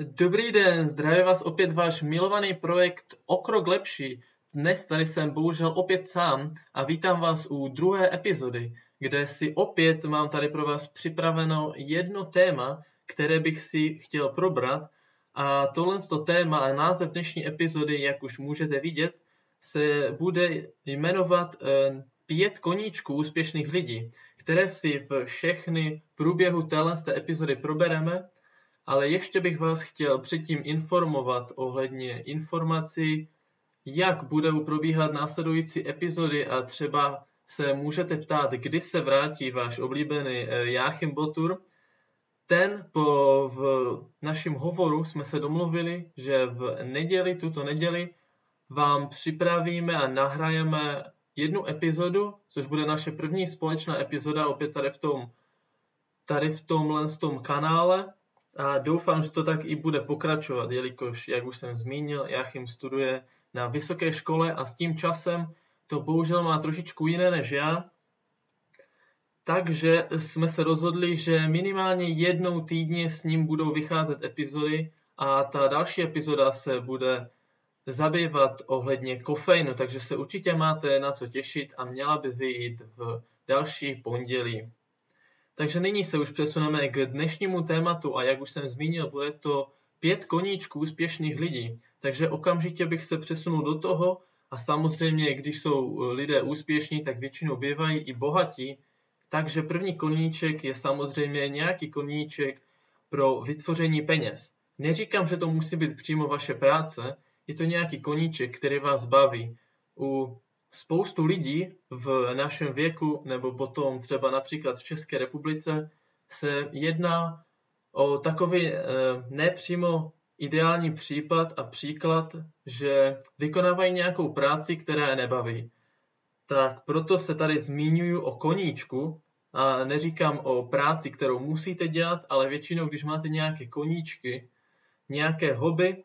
Dobrý den, zdraví vás opět váš milovaný projekt O krok lepší. Dnes tady jsem bohužel opět sám a vítám vás u druhé epizody, kde si opět mám tady pro vás připraveno jedno téma, které bych si chtěl probrat. A tohle to téma a název dnešní epizody, jak už můžete vidět, se bude jmenovat eh, pět koníčků úspěšných lidí, které si v všechny průběhu téhle epizody probereme ale ještě bych vás chtěl předtím informovat ohledně informací, jak budou probíhat následující epizody a třeba se můžete ptát, kdy se vrátí váš oblíbený eh, Jáchym Botur. Ten po v našem hovoru jsme se domluvili, že v neděli, tuto neděli, vám připravíme a nahrajeme jednu epizodu, což bude naše první společná epizoda opět tady v tom, tady v tomhle tom kanále a doufám, že to tak i bude pokračovat, jelikož, jak už jsem zmínil, Jachim studuje na vysoké škole a s tím časem to bohužel má trošičku jiné než já. Takže jsme se rozhodli, že minimálně jednou týdně s ním budou vycházet epizody a ta další epizoda se bude zabývat ohledně kofeinu, takže se určitě máte na co těšit a měla by vyjít v další pondělí. Takže nyní se už přesuneme k dnešnímu tématu a jak už jsem zmínil, bude to pět koníčků úspěšných lidí. Takže okamžitě bych se přesunul do toho a samozřejmě, když jsou lidé úspěšní, tak většinou bývají i bohatí. Takže první koníček je samozřejmě nějaký koníček pro vytvoření peněz. Neříkám, že to musí být přímo vaše práce, je to nějaký koníček, který vás baví. U spoustu lidí v našem věku nebo potom třeba například v České republice se jedná o takový eh, nepřímo ideální případ a příklad, že vykonávají nějakou práci, která je nebaví. Tak proto se tady zmiňuji o koníčku a neříkám o práci, kterou musíte dělat, ale většinou, když máte nějaké koníčky, nějaké hobby,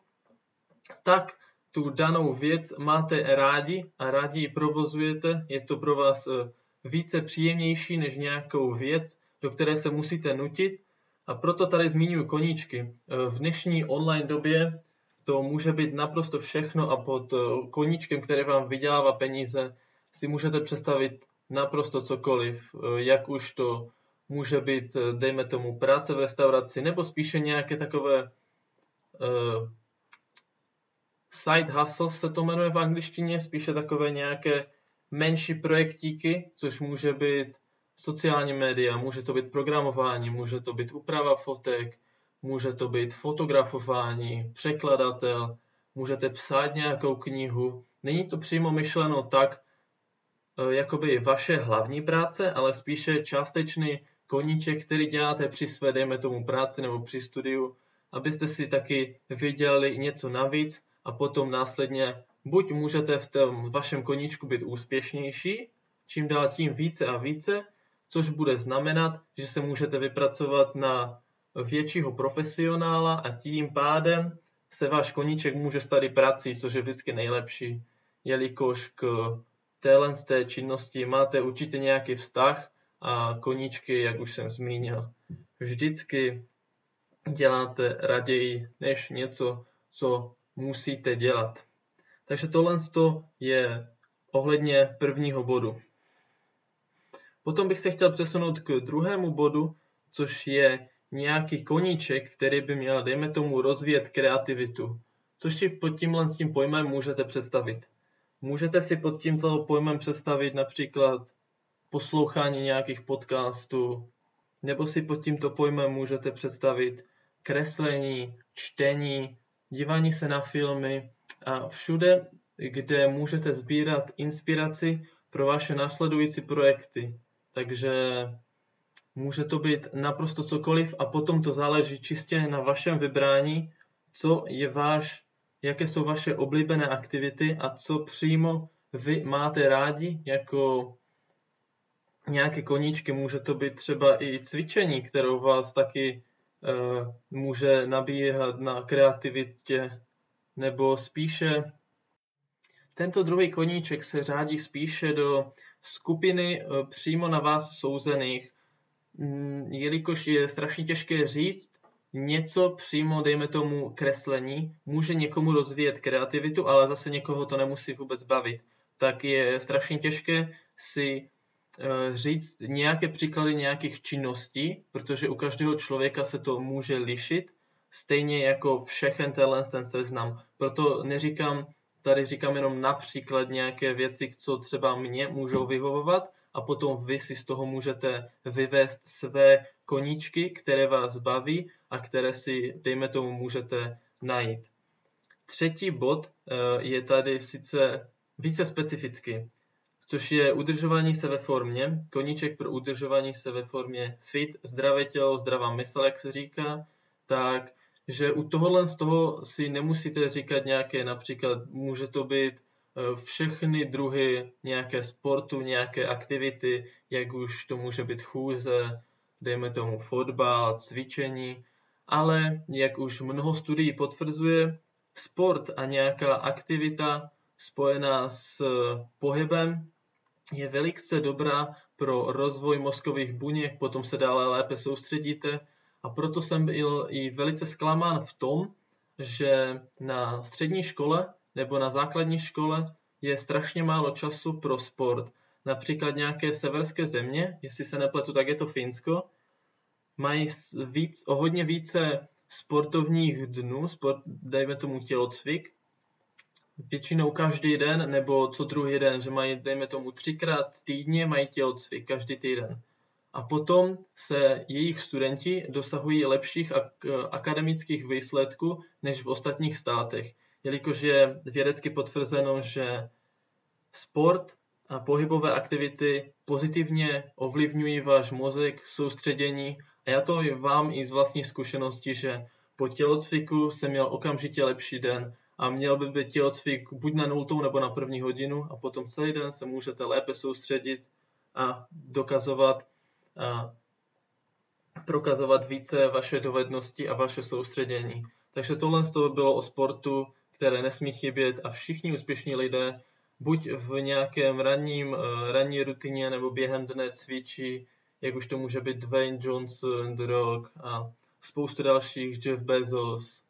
tak tu danou věc máte rádi a rádi ji provozujete, je to pro vás eh, více příjemnější než nějakou věc, do které se musíte nutit. A proto tady zmiňuji koníčky. Eh, v dnešní online době to může být naprosto všechno a pod eh, koníčkem, který vám vydělává peníze, si můžete představit naprosto cokoliv, jak už to může být, dejme tomu, práce v restauraci, nebo spíše nějaké takové side hustle se to jmenuje v angličtině, spíše takové nějaké menší projektíky, což může být sociální média, může to být programování, může to být úprava fotek, může to být fotografování, překladatel, můžete psát nějakou knihu. Není to přímo myšleno tak, eh, jakoby vaše hlavní práce, ale spíše částečný koníček, který děláte při své, dejme tomu, práci nebo při studiu, abyste si taky vydělali něco navíc a potom následně buď můžete v tom vašem koníčku být úspěšnější, čím dál tím více a více, což bude znamenat, že se můžete vypracovat na většího profesionála a tím pádem se váš koníček může stát i prací, což je vždycky nejlepší, jelikož k téhle z té činnosti máte určitě nějaký vztah a koníčky, jak už jsem zmínil, vždycky děláte raději než něco, co musíte dělat. Takže tohle je ohledně prvního bodu. Potom bych se chtěl přesunout k druhému bodu, což je nějaký koníček, který by měl, dejme tomu, rozvíjet kreativitu. Což si pod tímhle s tím pojmem můžete představit. Můžete si pod tímto pojmem představit například poslouchání nějakých podcastů, nebo si pod tímto pojmem můžete představit kreslení, čtení, dívání se na filmy a všude, kde můžete sbírat inspiraci pro vaše následující projekty. Takže může to být naprosto cokoliv a potom to záleží čistě na vašem vybrání, co je váš, jaké jsou vaše oblíbené aktivity a co přímo vy máte rádi jako nějaké koníčky. Může to být třeba i cvičení, kterou vás taky může nabíhat na kreativitě, nebo spíše tento druhý koníček se řádí spíše do skupiny eh, přímo na vás souzených, mm, jelikož je strašně těžké říct, něco přímo, dejme tomu, kreslení, může někomu rozvíjet kreativitu, ale zase někoho to nemusí vůbec bavit. Tak je strašně těžké si eh, říct nějaké příklady nějakých činností, protože u každého člověka se to může lišit, stejně jako všechen tenhle ten seznam. Proto neříkám, tady říkám jenom například nějaké věci, co třeba mě můžou vyhovovat, a potom vy si z toho můžete vyvést své koníčky, které vás baví a které si, dejme tomu, můžete najít. Třetí bod eh, je tady sice více specifický, což je udržování se ve formě, koníček pro udržování se ve formě fit, zdravé tělo, zdravá mysl, jak se říká, tak že u tohohle z toho si nemusíte říkat nějaké, například může to být Eh, všechny druhy nějaké sportu, nějaké aktivity, jak už to může být chůze, dejme tomu fotbal, cvičení, ale jak už mnoho studií potvrzuje, sport a nějaká aktivita spojená s pohybem je velice dobrá pro rozvoj mozkových buněk, potom se dále lépe soustředíte a proto jsem byl i velice zklamán v tom, že na střední škole nebo na základní škole je strašně málo času pro sport. Například nějaké severské země, jestli se nepletu, tak je to Finsko, mají víc, o hodně více sportovních dnů, sport, dejme tomu tělocvik, většinou každý den nebo co druhý den, že mají, dejme tomu, třikrát týdně mají tělocvik každý týden. A potom se jejich studenti dosahují lepších ak- akademických výsledků než v ostatních státech jelikož je vědecky potvrzeno, že sport a pohybové aktivity pozitivně ovlivňují váš mozek, soustředění a já to vám i z vlastní zkušenosti, že po tělocviku jsem měl okamžitě lepší den a měl by být tělocvik buď na nultou nebo na první hodinu a potom celý den se můžete lépe soustředit a dokazovat a prokazovat více vaše dovednosti a vaše soustředění. Takže tohle z toho bylo o sportu které nesmí chybět a všichni úspěšní lidé buď v nějakém ranním, eh, ranní rutině nebo během dne cvičí, jak už to může být Dwayne Johnson, The Rock a spoustu dalších, Jeff Bezos.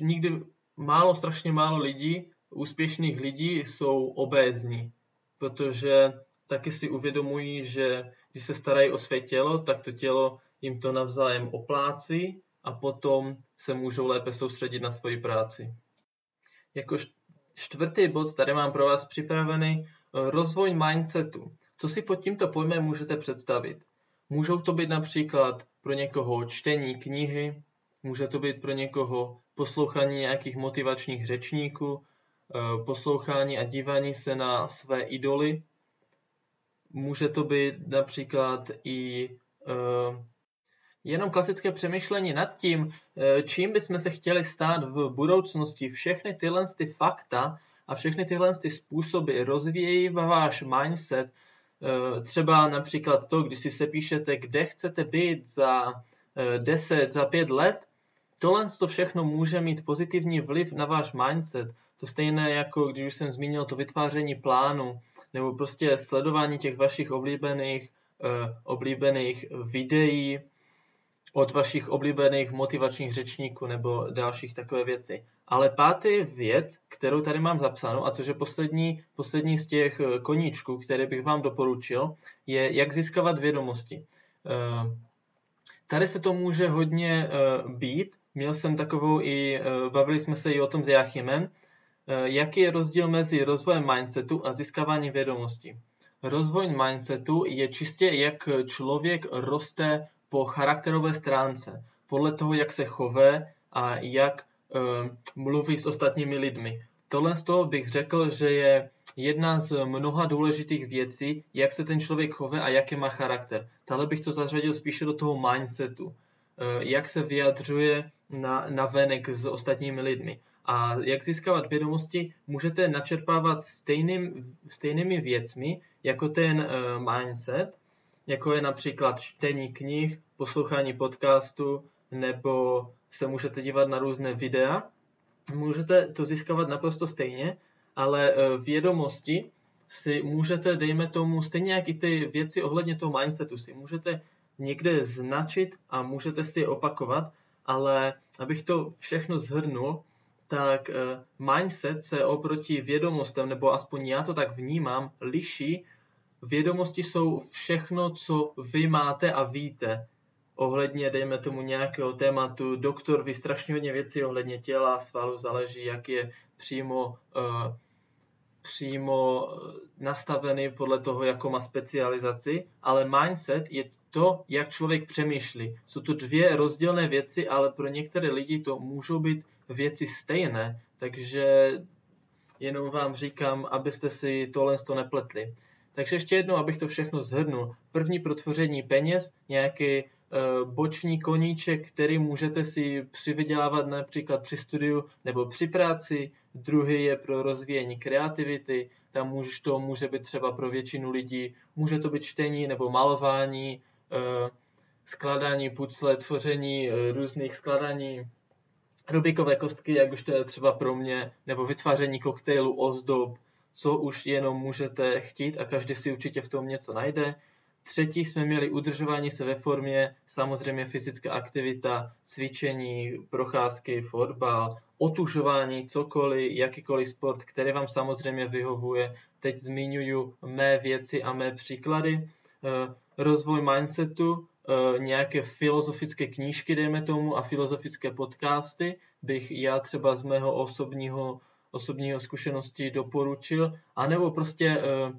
Nikdy málo, strašně málo lidí, úspěšných lidí jsou obézní, protože taky si uvědomují, že když se starají o své tělo, tak to tělo jim to navzájem oplácí a potom se můžou lépe soustředit na svoji práci. Jako čtvrtý bod tady mám pro vás připravený eh, rozvoj mindsetu. Co si pod tímto pojmem můžete představit? Můžou to být například pro někoho čtení knihy, může to být pro někoho poslouchání nějakých motivačních řečníků, eh, poslouchání a dívání se na své idoly. Může to být například i eh, jenom klasické přemýšlení nad tím, eh, čím bychom se chtěli stát v budoucnosti. Všechny tyhle ty fakta a všechny tyhle ty způsoby rozvíjejí váš mindset. Třeba například to, když si se píšete, kde chcete být za 10, eh, za 5 let, tohle to všechno může mít pozitivní vliv na váš mindset. To stejné jako, když už jsem zmínil to vytváření plánu, nebo prostě sledování těch vašich oblíbených, oblíbených videí, od vašich oblíbených motivačních řečníků nebo dalších takové věci. Ale pátý věc, kterou tady mám zapsanou, a což je poslední, poslední z těch eh, koníčků, které bych vám doporučil, je, jak získávat vědomosti. Eh, tady se to může hodně eh, být. Měl jsem takovou i, bavili jsme se i o tom s Jachimem, jaký je rozdíl mezi rozvojem mindsetu a získáváním vědomostí. Rozvoj mindsetu je čistě, jak člověk roste po charakterové stránce, podle toho, jak se chové a jak uh, mluví s ostatními lidmi. Tohle z toho bych řekl, že je jedna z mnoha důležitých věcí, jak se ten člověk chove a jaký má charakter. Tahle bych to zařadil spíše do toho mindsetu, jak se vyjadřuje na, na venek s ostatními lidmi. A jak získávat vědomosti, můžete načerpávat stejným, stejnými věcmi, jako ten uh, mindset, jako je například čtení knih, poslouchání podcastu nebo se můžete dívat na různé videa. Můžete to získávat naprosto stejně, ale e, vědomosti si můžete, dejme tomu, stejně jak i ty věci ohledně toho mindsetu si můžete někde značit a můžete si je opakovat ale abych to všechno zhrnul, tak eh, mindset se oproti vědomostem, nebo aspoň já to tak vnímám, liší. Vědomosti jsou všechno, co vy máte a víte. Ohledně, dejme tomu, nějakého tématu, doktor ví strašně hodně věcí ohledně těla, svalu, záleží, jak je přímo, uh, přímo nastavený podle toho, jakou má specializaci, ale mindset je to, jak člověk přemýšlí. Jsou to dvě rozdílné věci, ale pro některé lidi to můžou být věci stejné, takže jenom vám říkám, abyste si tohle to nepletli. Takže ještě jednou, abych to všechno zhrnul. První pro tvoření peněz, nějaký uh, boční koníček, který můžete si přivydělávat například při studiu nebo při práci. Druhý je pro rozvíjení kreativity, tam může, to může být třeba pro většinu lidí, může to být čtení nebo malování, uh, skladání pucle, tvoření uh, různých skladání Rubikové kostky, jak už to je třeba pro mě, nebo vytváření koktejlu, ozdob, co už jenom můžete chtít a každý si určitě v tom něco najde. Třetí jsme měli udržování se ve formě, samozřejmě fyzická aktivita, cvičení, procházky, fotbal, otužování, cokoliv, jakýkoliv sport, který vám samozřejmě vyhovuje. Teď zmiňuji mé věci a mé příklady. Eh, rozvoj mindsetu, Eh, nějaké filozofické knížky, dejme tomu, a filozofické podcasty bych já třeba z mého osobního, osobního zkušenosti doporučil, anebo prostě uh,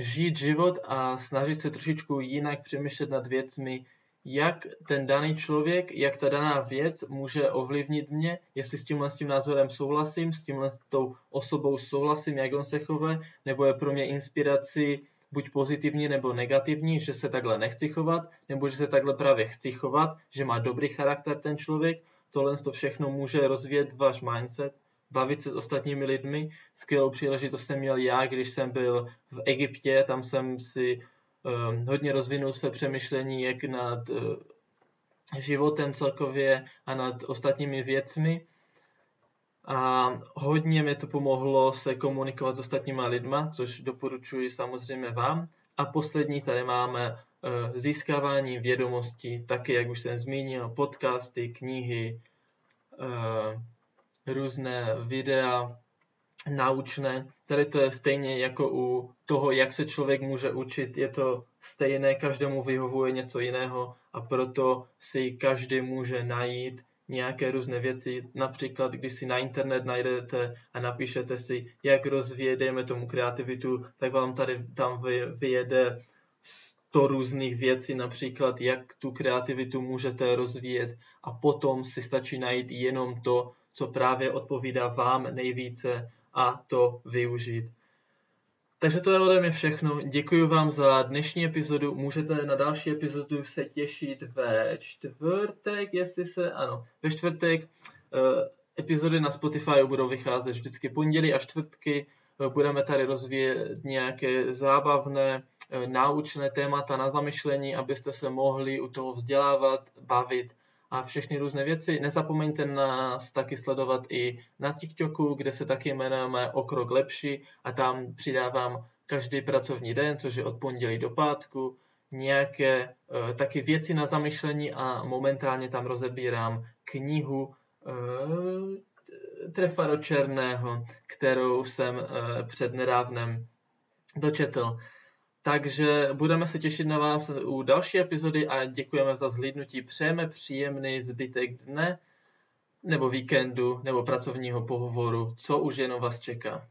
žít život a snažit se trošičku jinak přemýšlet nad věcmi, jak ten daný člověk, jak ta daná věc může ovlivnit mě, jestli s tímhle s tím názorem souhlasím, s tímhle s tou osobou souhlasím, jak on se chová, nebo je pro mě inspirací buď pozitivní nebo negativní, že se takhle nechci chovat, nebo že se takhle právě chci chovat, že má dobrý charakter ten člověk. Tohle to všechno může rozvíjet váš mindset, bavit se s ostatními lidmi. Skvělou příležitost jsem měl já, když jsem byl v Egyptě, tam jsem si um, hodně rozvinul své přemýšlení, jak nad uh, životem celkově a nad ostatními věcmi a hodně mi to pomohlo se komunikovat s ostatníma lidma, což doporučuji samozřejmě vám. A poslední tady máme eh, získávání vědomostí, taky, jak už jsem zmínil, podcasty, knihy, eh, různé videa naučné. Tady to je stejně jako u toho, jak se člověk může učit. Je to stejné, každému vyhovuje něco jiného a proto si každý může najít nějaké různé věci. Například, když si na internet najdete a napíšete si, jak rozvíjet, dejme tomu kreativitu, tak vám tady tam vyjede 100 různých věcí, například jak tu kreativitu můžete rozvíjet a potom si stačí najít jenom to, co právě odpovídá vám nejvíce a to využít. Takže to je ode mě všechno. Děkuji vám za dnešní epizodu. Můžete na další epizodu se těšit ve čtvrtek, jestli se, ano, ve čtvrtek. Eh, epizody na Spotify budou vycházet vždycky pondělí a čtvrtky. Eh, budeme tady rozvíjet nějaké zábavné, eh, náučné témata na zamyšlení, abyste se mohli u toho vzdělávat, bavit a všechny různé věci. Nezapomeňte nás taky sledovat i na TikToku, kde se taky jmenujeme O krok lepší a tam přidávám každý pracovní den, což je od pondělí do pátku, nějaké uh, taky věci na zamyšlení a momentálně tam rozebírám knihu uh, Trefa do černého, kterou jsem uh, před nedávnem dočetl. Takže budeme se těšit na vás u další epizody a děkujeme za zhlídnutí. Přejeme příjemný zbytek dne nebo víkendu nebo pracovního pohovoru, co už jenom vás čeká.